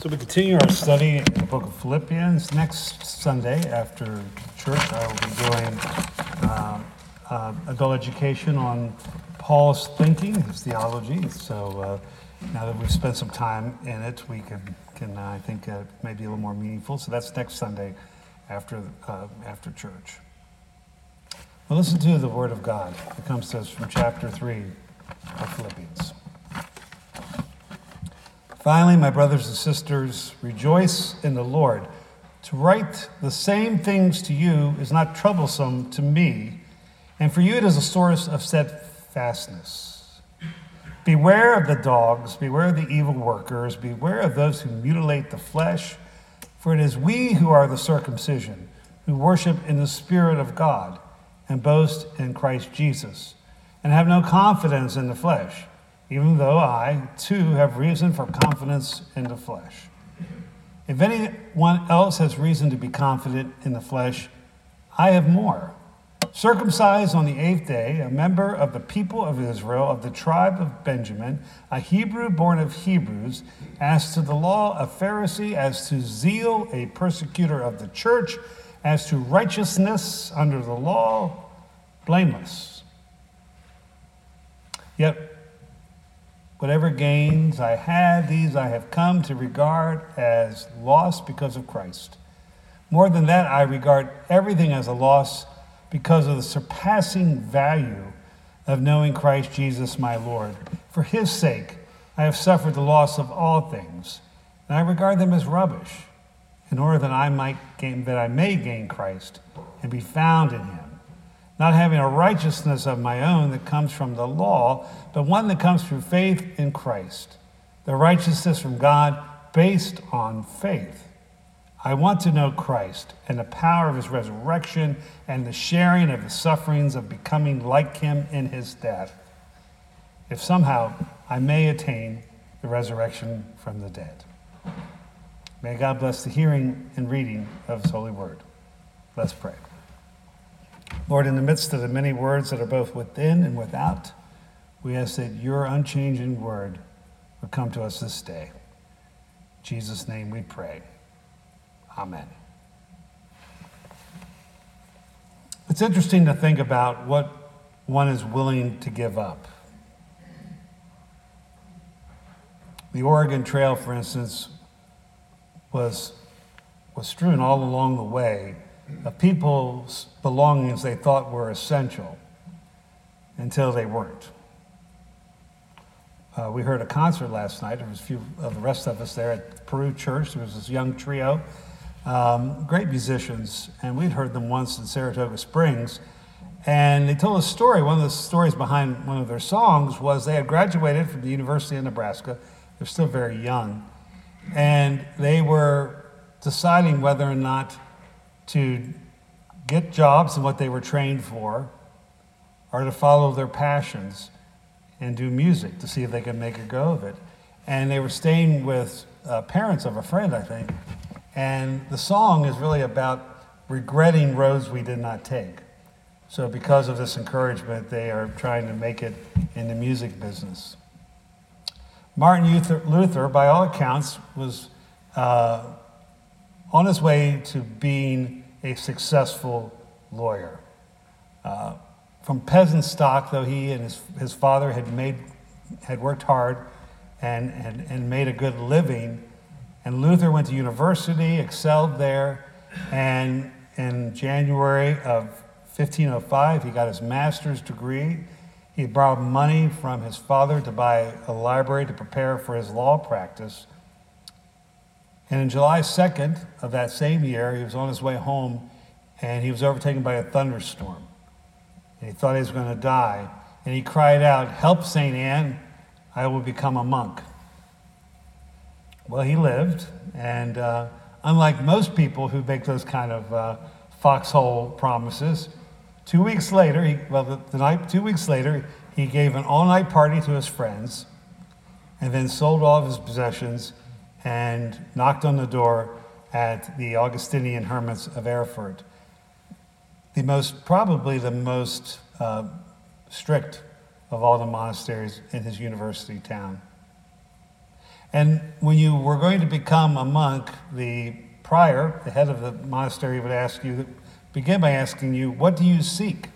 So we continue our study in the book of Philippians. Next Sunday after church, I will be doing uh, uh, adult education on Paul's thinking, his theology. So uh, now that we've spent some time in it, we can, can uh, I think, uh, maybe a little more meaningful. So that's next Sunday after, uh, after church. Well, listen to the word of God. It comes to us from chapter 3 of Philippians. Finally, my brothers and sisters, rejoice in the Lord. To write the same things to you is not troublesome to me, and for you it is a source of steadfastness. Beware of the dogs, beware of the evil workers, beware of those who mutilate the flesh, for it is we who are the circumcision, who worship in the Spirit of God, and boast in Christ Jesus, and have no confidence in the flesh even though I, too, have reason for confidence in the flesh. If anyone else has reason to be confident in the flesh, I have more. Circumcised on the eighth day, a member of the people of Israel, of the tribe of Benjamin, a Hebrew born of Hebrews, as to the law, a Pharisee, as to zeal, a persecutor of the church, as to righteousness under the law, blameless. Yet Whatever gains I had, these I have come to regard as loss because of Christ. More than that, I regard everything as a loss because of the surpassing value of knowing Christ Jesus my Lord. For his sake, I have suffered the loss of all things, and I regard them as rubbish, in order that I might gain that I may gain Christ and be found in him not having a righteousness of my own that comes from the law, but one that comes through faith in Christ, the righteousness from God based on faith. I want to know Christ and the power of his resurrection and the sharing of the sufferings of becoming like him in his death, if somehow I may attain the resurrection from the dead. May God bless the hearing and reading of his holy word. Let's pray. Lord, in the midst of the many words that are both within and without, we ask that your unchanging word would come to us this day. In Jesus' name we pray. Amen. It's interesting to think about what one is willing to give up. The Oregon Trail, for instance, was, was strewn all along the way of people's belongings they thought were essential until they weren't. Uh, we heard a concert last night. There was a few of the rest of us there at Peru Church. There was this young trio, um, great musicians, and we'd heard them once in Saratoga Springs. And they told a story. One of the stories behind one of their songs was they had graduated from the University of Nebraska. They're still very young. And they were deciding whether or not to get jobs in what they were trained for or to follow their passions and do music to see if they could make a go of it. And they were staying with uh, parents of a friend, I think. And the song is really about regretting roads we did not take. So, because of this encouragement, they are trying to make it in the music business. Martin Luther, by all accounts, was uh, on his way to being a successful lawyer. Uh, from peasant stock, though he and his, his father had, made, had worked hard and, and, and made a good living, and Luther went to university, excelled there, and in January of 1505, he got his master's degree. He borrowed money from his father to buy a library to prepare for his law practice. And in July 2nd of that same year, he was on his way home and he was overtaken by a thunderstorm. And he thought he was going to die. And he cried out, Help, St. Anne, I will become a monk. Well, he lived, and uh, unlike most people who make those kind of uh, foxhole promises, two weeks later, he, well, the, the night, two weeks later, he gave an all night party to his friends and then sold all of his possessions and knocked on the door at the Augustinian hermits of Erfurt. The most, probably the most uh, strict of all the monasteries in his university town. And when you were going to become a monk, the prior, the head of the monastery, would ask you, begin by asking you, What do you seek?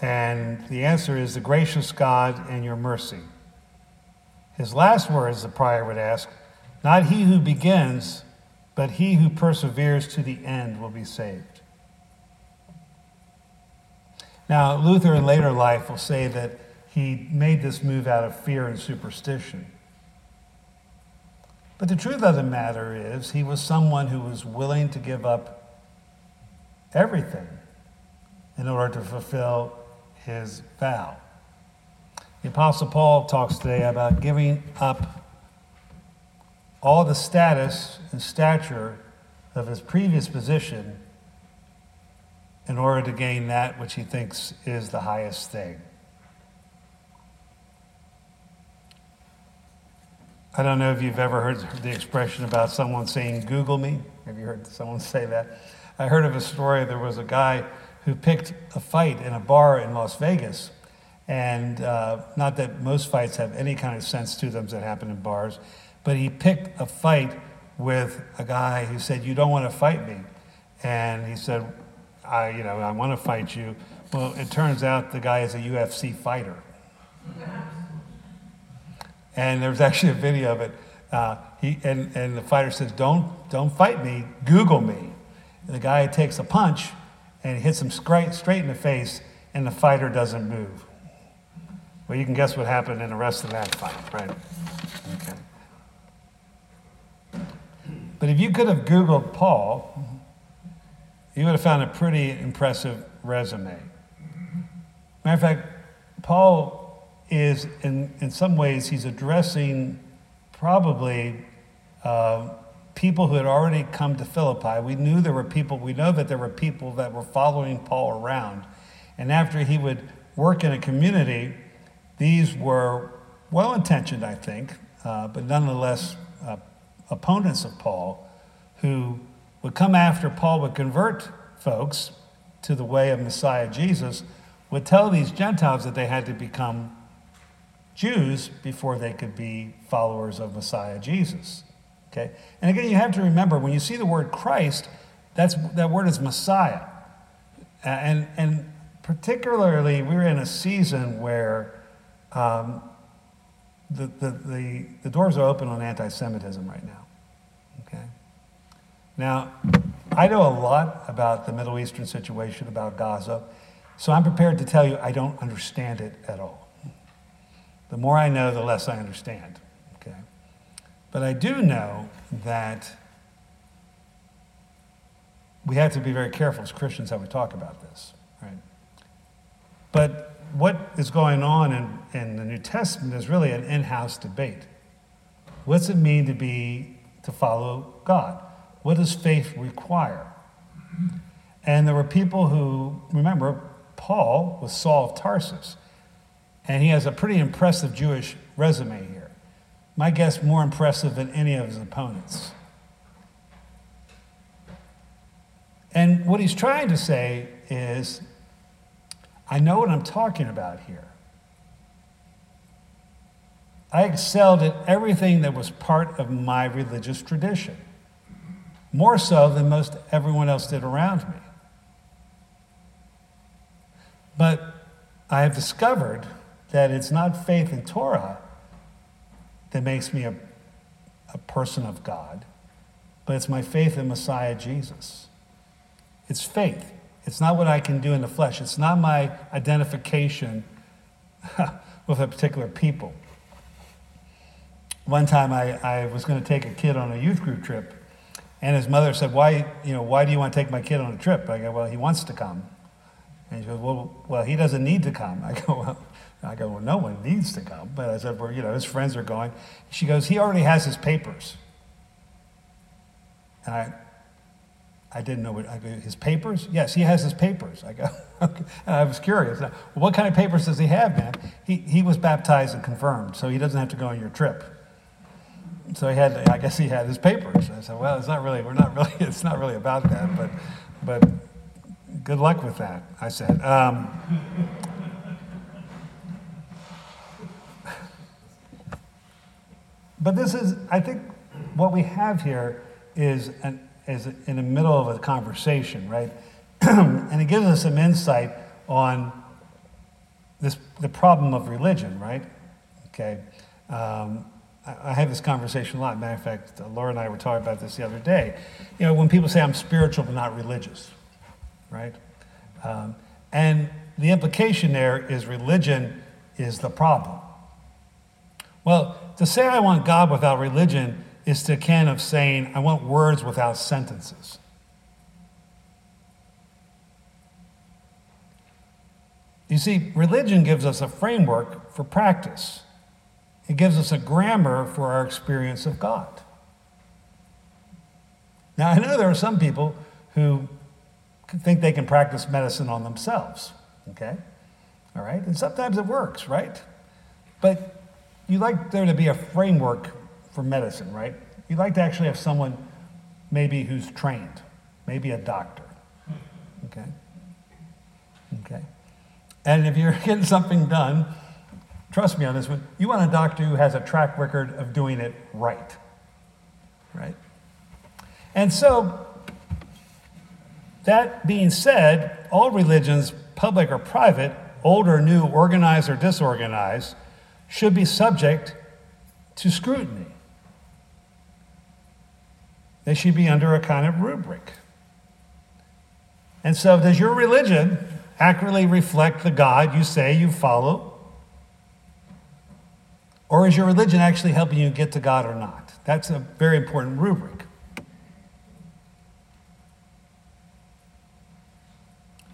And the answer is the gracious God and your mercy. His last words, the prior would ask, Not he who begins, but he who perseveres to the end will be saved. Now, Luther in later life will say that he made this move out of fear and superstition. But the truth of the matter is, he was someone who was willing to give up everything in order to fulfill his vow. The Apostle Paul talks today about giving up all the status and stature of his previous position in order to gain that which he thinks is the highest thing. I don't know if you've ever heard the expression about someone saying, Google me. Have you heard someone say that? I heard of a story. There was a guy who picked a fight in a bar in Las Vegas. And uh, not that most fights have any kind of sense to them that happen in bars, but he picked a fight with a guy who said, You don't want to fight me. And he said, I, you know, I want to fight you. Well, it turns out the guy is a UFC fighter. And there's actually a video of it. Uh, he, and, and the fighter says, don't, don't fight me, Google me. And the guy takes a punch and hits him straight, straight in the face, and the fighter doesn't move. Well, you can guess what happened in the rest of that fight, right? Okay. But if you could have Googled Paul, you would have found a pretty impressive resume. Matter of fact, Paul is in, in some ways, he's addressing probably uh, people who had already come to Philippi. We knew there were people, we know that there were people that were following Paul around. And after he would work in a community, these were well intentioned, I think, uh, but nonetheless uh, opponents of Paul who would come after Paul would convert folks to the way of Messiah Jesus, would tell these Gentiles that they had to become Jews before they could be followers of Messiah Jesus. Okay? And again, you have to remember when you see the word Christ, that's, that word is Messiah. And, and particularly, we're in a season where um, the, the, the, the doors are open on anti Semitism right now. Okay? Now, I know a lot about the Middle Eastern situation, about Gaza, so I'm prepared to tell you I don't understand it at all. The more I know, the less I understand. Okay? But I do know that we have to be very careful as Christians how we talk about this, right? But what is going on in, in the New Testament is really an in-house debate. What's it mean to be to follow God? What does faith require? And there were people who, remember, Paul was Saul of Tarsus. And he has a pretty impressive Jewish resume here. My guess, more impressive than any of his opponents. And what he's trying to say is I know what I'm talking about here. I excelled at everything that was part of my religious tradition, more so than most everyone else did around me. But I have discovered that it's not faith in Torah that makes me a, a person of God, but it's my faith in Messiah Jesus. It's faith. It's not what I can do in the flesh. It's not my identification with a particular people. One time I, I was going to take a kid on a youth group trip, and his mother said, why, you know, why do you want to take my kid on a trip? I go, Well, he wants to come. And she goes, Well, well he doesn't need to come. I go, Well, I go, well, no one needs to come. But I said, well, you know, his friends are going. She goes, he already has his papers. And I, I didn't know what, I go, his papers? Yes, he has his papers. I go, okay. And I was curious. What kind of papers does he have, man? He, he was baptized and confirmed, so he doesn't have to go on your trip. So he had, I guess he had his papers. I said, well, it's not really, we're not really, it's not really about that, but, but good luck with that, I said. Um, But this is, I think, what we have here is, an, is in the middle of a conversation, right? and it gives us some insight on this, the problem of religion, right? Okay. Um, I, have this conversation a lot. Matter of fact, Laura and I were talking about this the other day. You know, when people say I'm spiritual but not religious, right? Um, and the implication there is religion is the problem. Well, to say I want God without religion is to kind of saying I want words without sentences. You see, religion gives us a framework for practice. It gives us a grammar for our experience of God. Now, I know there are some people who think they can practice medicine on themselves, okay? All right? And sometimes it works, right? But you like there to be a framework for medicine, right? You like to actually have someone maybe who's trained, maybe a doctor, okay? Okay. And if you're getting something done, trust me on this one, you want a doctor who has a track record of doing it right. Right? And so, that being said, all religions, public or private, old or new, organized or disorganized, should be subject to scrutiny. They should be under a kind of rubric. And so, does your religion accurately reflect the God you say you follow? Or is your religion actually helping you get to God or not? That's a very important rubric.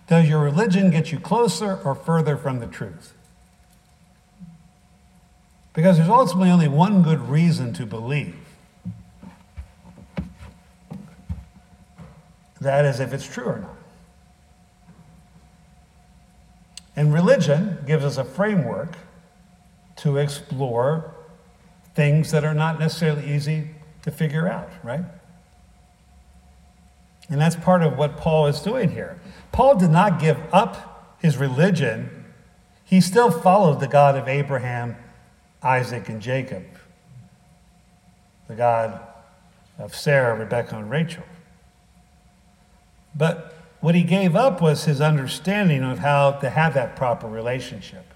Does your religion get you closer or further from the truth? Because there's ultimately only one good reason to believe. That is, if it's true or not. And religion gives us a framework to explore things that are not necessarily easy to figure out, right? And that's part of what Paul is doing here. Paul did not give up his religion, he still followed the God of Abraham, Isaac, and Jacob, the God of Sarah, Rebecca, and Rachel. But what he gave up was his understanding of how to have that proper relationship.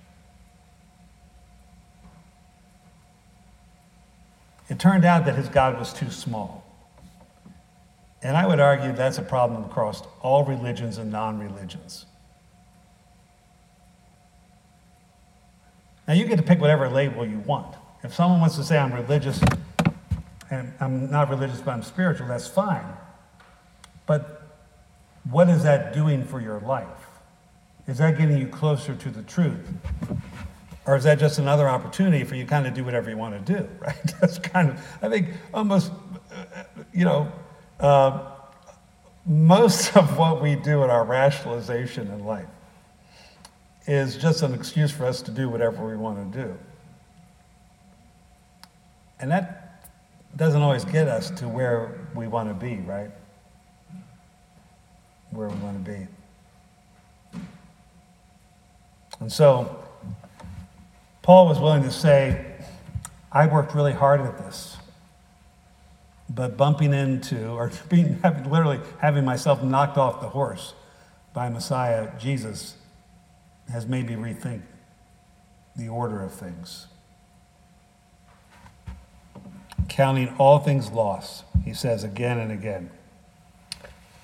It turned out that his God was too small. And I would argue that's a problem across all religions and non religions. Now, you get to pick whatever label you want. If someone wants to say I'm religious and I'm not religious but I'm spiritual, that's fine. But what is that doing for your life? Is that getting you closer to the truth? Or is that just another opportunity for you to kind of do whatever you want to do, right? That's kind of, I think, almost, you know, uh, most of what we do in our rationalization in life is just an excuse for us to do whatever we want to do. And that doesn't always get us to where we want to be, right? where we want to be. And so, Paul was willing to say, I worked really hard at this. But bumping into, or being, literally having myself knocked off the horse by Messiah Jesus has made me rethink the order of things. Counting all things lost, he says again and again.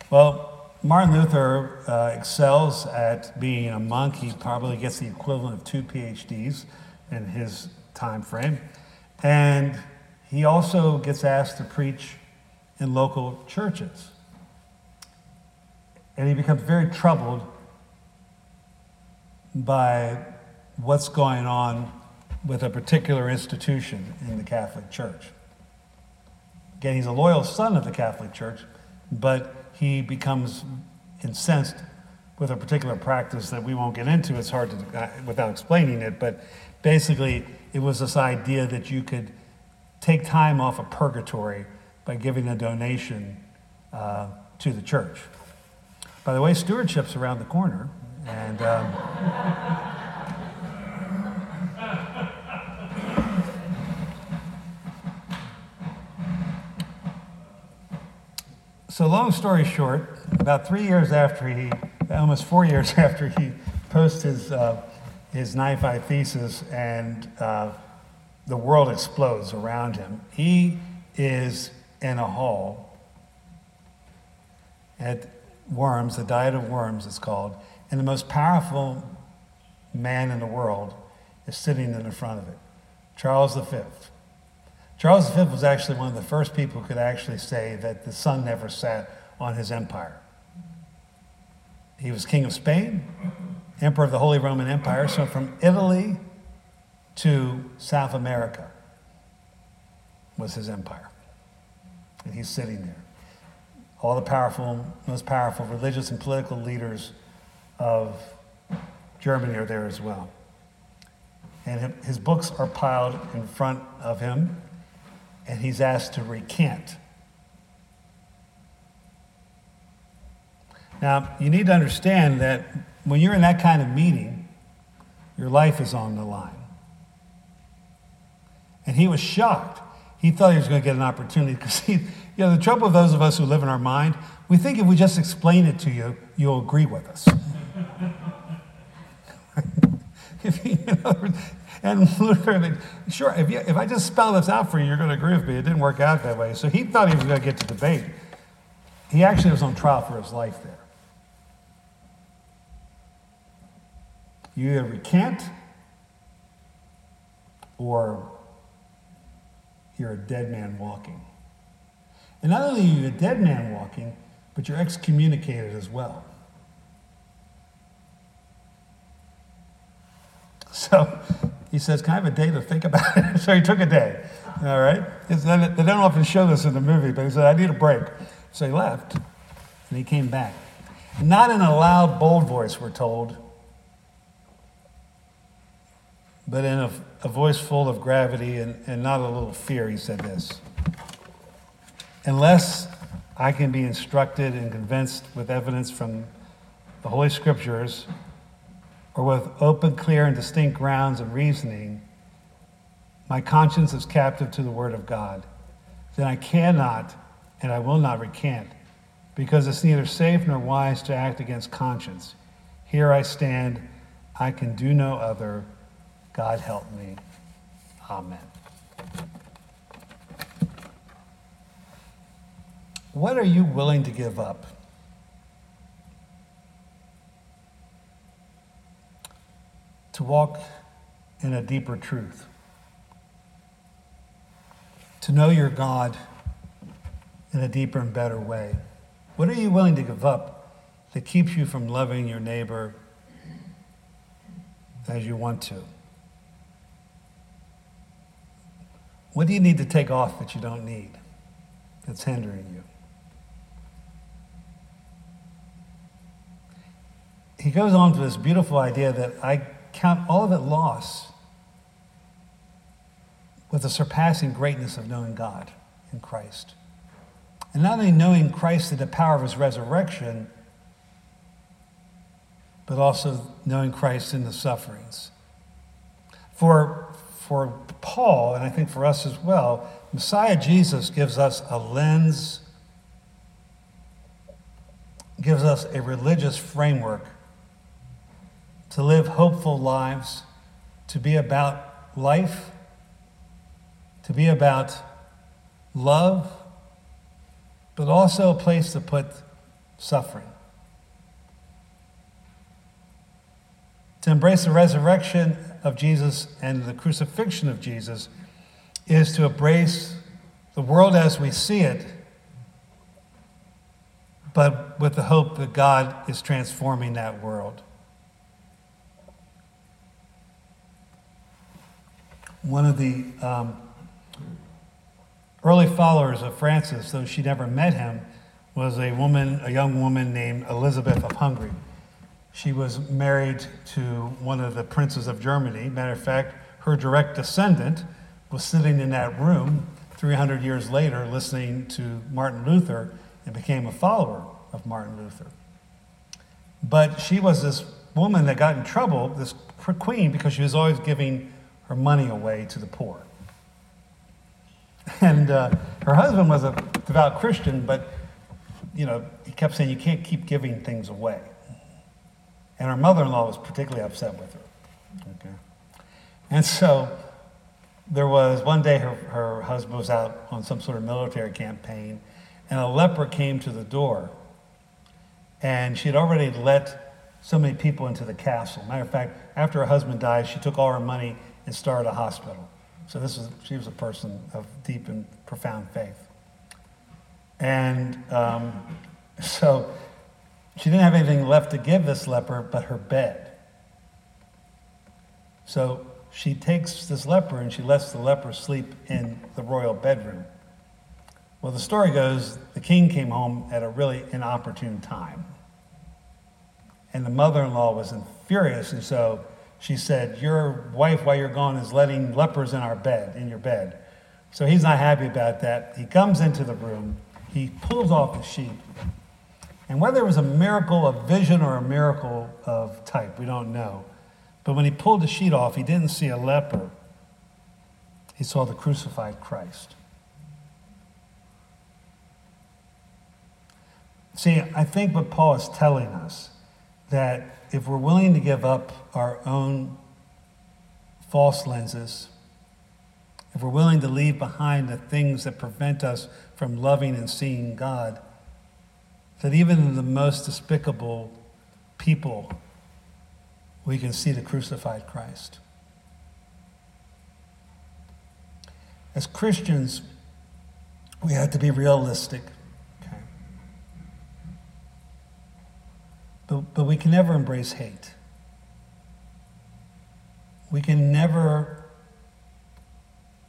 Well, Martin Luther uh, excels at being a monk. He probably gets the equivalent of two PhDs in his time frame. And he also gets asked to preach in local churches. And he becomes very troubled by what's going on with a particular institution in the Catholic Church. Again, he's a loyal son of the Catholic Church, but he becomes incensed with a particular practice that we won't get into. It's hard to, uh, without explaining it, but basically, it was this idea that you could take time off of purgatory by giving a donation uh, to the church. By the way, stewardship's around the corner, and. Um, So, long story short, about three years after he, almost four years after he posted his uh, his 95 thesis and uh, the world explodes around him, he is in a hall at Worms, the Diet of Worms, it's called, and the most powerful man in the world is sitting in the front of it Charles V. Charles V was actually one of the first people who could actually say that the sun never set on his empire. He was king of Spain, emperor of the Holy Roman Empire, so from Italy to South America was his empire. And he's sitting there. All the powerful, most powerful religious and political leaders of Germany are there as well. And his books are piled in front of him, and he's asked to recant. Now, you need to understand that when you're in that kind of meeting, your life is on the line. And he was shocked. He thought he was going to get an opportunity because he, you know, the trouble with those of us who live in our mind, we think if we just explain it to you, you'll agree with us. if, you know, and sure, if, you, if I just spell this out for you, you're going to agree with me. It didn't work out that way. So he thought he was going to get to debate. He actually was on trial for his life there. You either recant or you're a dead man walking. And not only are you a dead man walking, but you're excommunicated as well. So he says, Can I have a day to think about it? so he took a day. All right? They don't often show this in the movie, but he said, I need a break. So he left, and he came back. Not in a loud, bold voice, we're told, but in a, a voice full of gravity and, and not a little fear, he said this Unless I can be instructed and convinced with evidence from the Holy Scriptures or with open, clear, and distinct grounds of reasoning, my conscience is captive to the Word of God. Then I cannot and I will not recant, because it's neither safe nor wise to act against conscience. Here I stand, I can do no other. God help me. Amen. What are you willing to give up? to walk in a deeper truth, to know your God in a deeper and better way? What are you willing to give up that keeps you from loving your neighbor as you want to? What do you need to take off that you don't need that's hindering you? He goes on to this beautiful idea that I count all of it loss with the surpassing greatness of knowing God in Christ. And not only knowing Christ in the power of his resurrection, but also knowing Christ in the sufferings. For, for Paul, and I think for us as well, Messiah Jesus gives us a lens, gives us a religious framework to live hopeful lives, to be about life, to be about love, but also a place to put suffering. To embrace the resurrection of Jesus and the crucifixion of Jesus is to embrace the world as we see it, but with the hope that God is transforming that world. one of the um, early followers of Francis, though she never met him, was a woman, a young woman named Elizabeth of Hungary. She was married to one of the princes of Germany. Matter of fact, her direct descendant was sitting in that room 300 years later listening to Martin Luther and became a follower of Martin Luther. But she was this woman that got in trouble, this queen, because she was always giving her money away to the poor. And uh, her husband was a devout Christian, but you know, he kept saying, you can't keep giving things away. And her mother in law was particularly upset with her. Okay. And so there was one day her, her husband was out on some sort of military campaign, and a leper came to the door. And she had already let so many people into the castle. Matter of fact, after her husband died, she took all her money and started a hospital. So this was she was a person of deep and profound faith. And um, so she didn't have anything left to give this leper but her bed. So she takes this leper and she lets the leper sleep in the royal bedroom. Well, the story goes the king came home at a really inopportune time. And the mother in law was furious, and so she said, Your wife, while you're gone, is letting lepers in our bed, in your bed. So he's not happy about that. He comes into the room, he pulls off the sheet. And whether it was a miracle of vision or a miracle of type, we don't know. But when he pulled the sheet off, he didn't see a leper, he saw the crucified Christ. See, I think what Paul is telling us that if we're willing to give up our own false lenses, if we're willing to leave behind the things that prevent us from loving and seeing God, that even the most despicable people we can see the crucified Christ. As Christians, we have to be realistic. Okay? But, but we can never embrace hate. We can never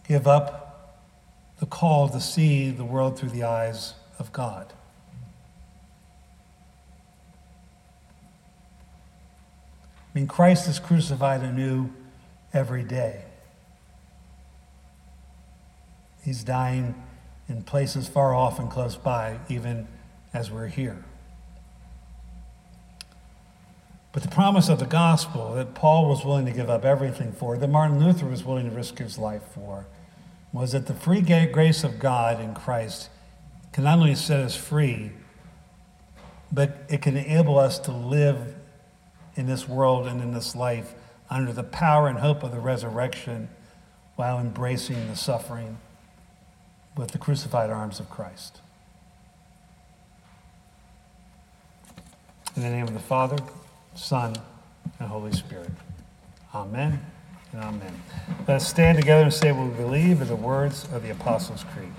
give up the call to see the world through the eyes of God. I mean, Christ is crucified anew every day. He's dying in places far off and close by, even as we're here. But the promise of the gospel that Paul was willing to give up everything for, that Martin Luther was willing to risk his life for, was that the free grace of God in Christ can not only set us free, but it can enable us to live in this world and in this life under the power and hope of the resurrection while embracing the suffering with the crucified arms of Christ. In the name of the Father, Son, and Holy Spirit. Amen and amen. Let us stand together and say what we believe in the words of the Apostles' Creed.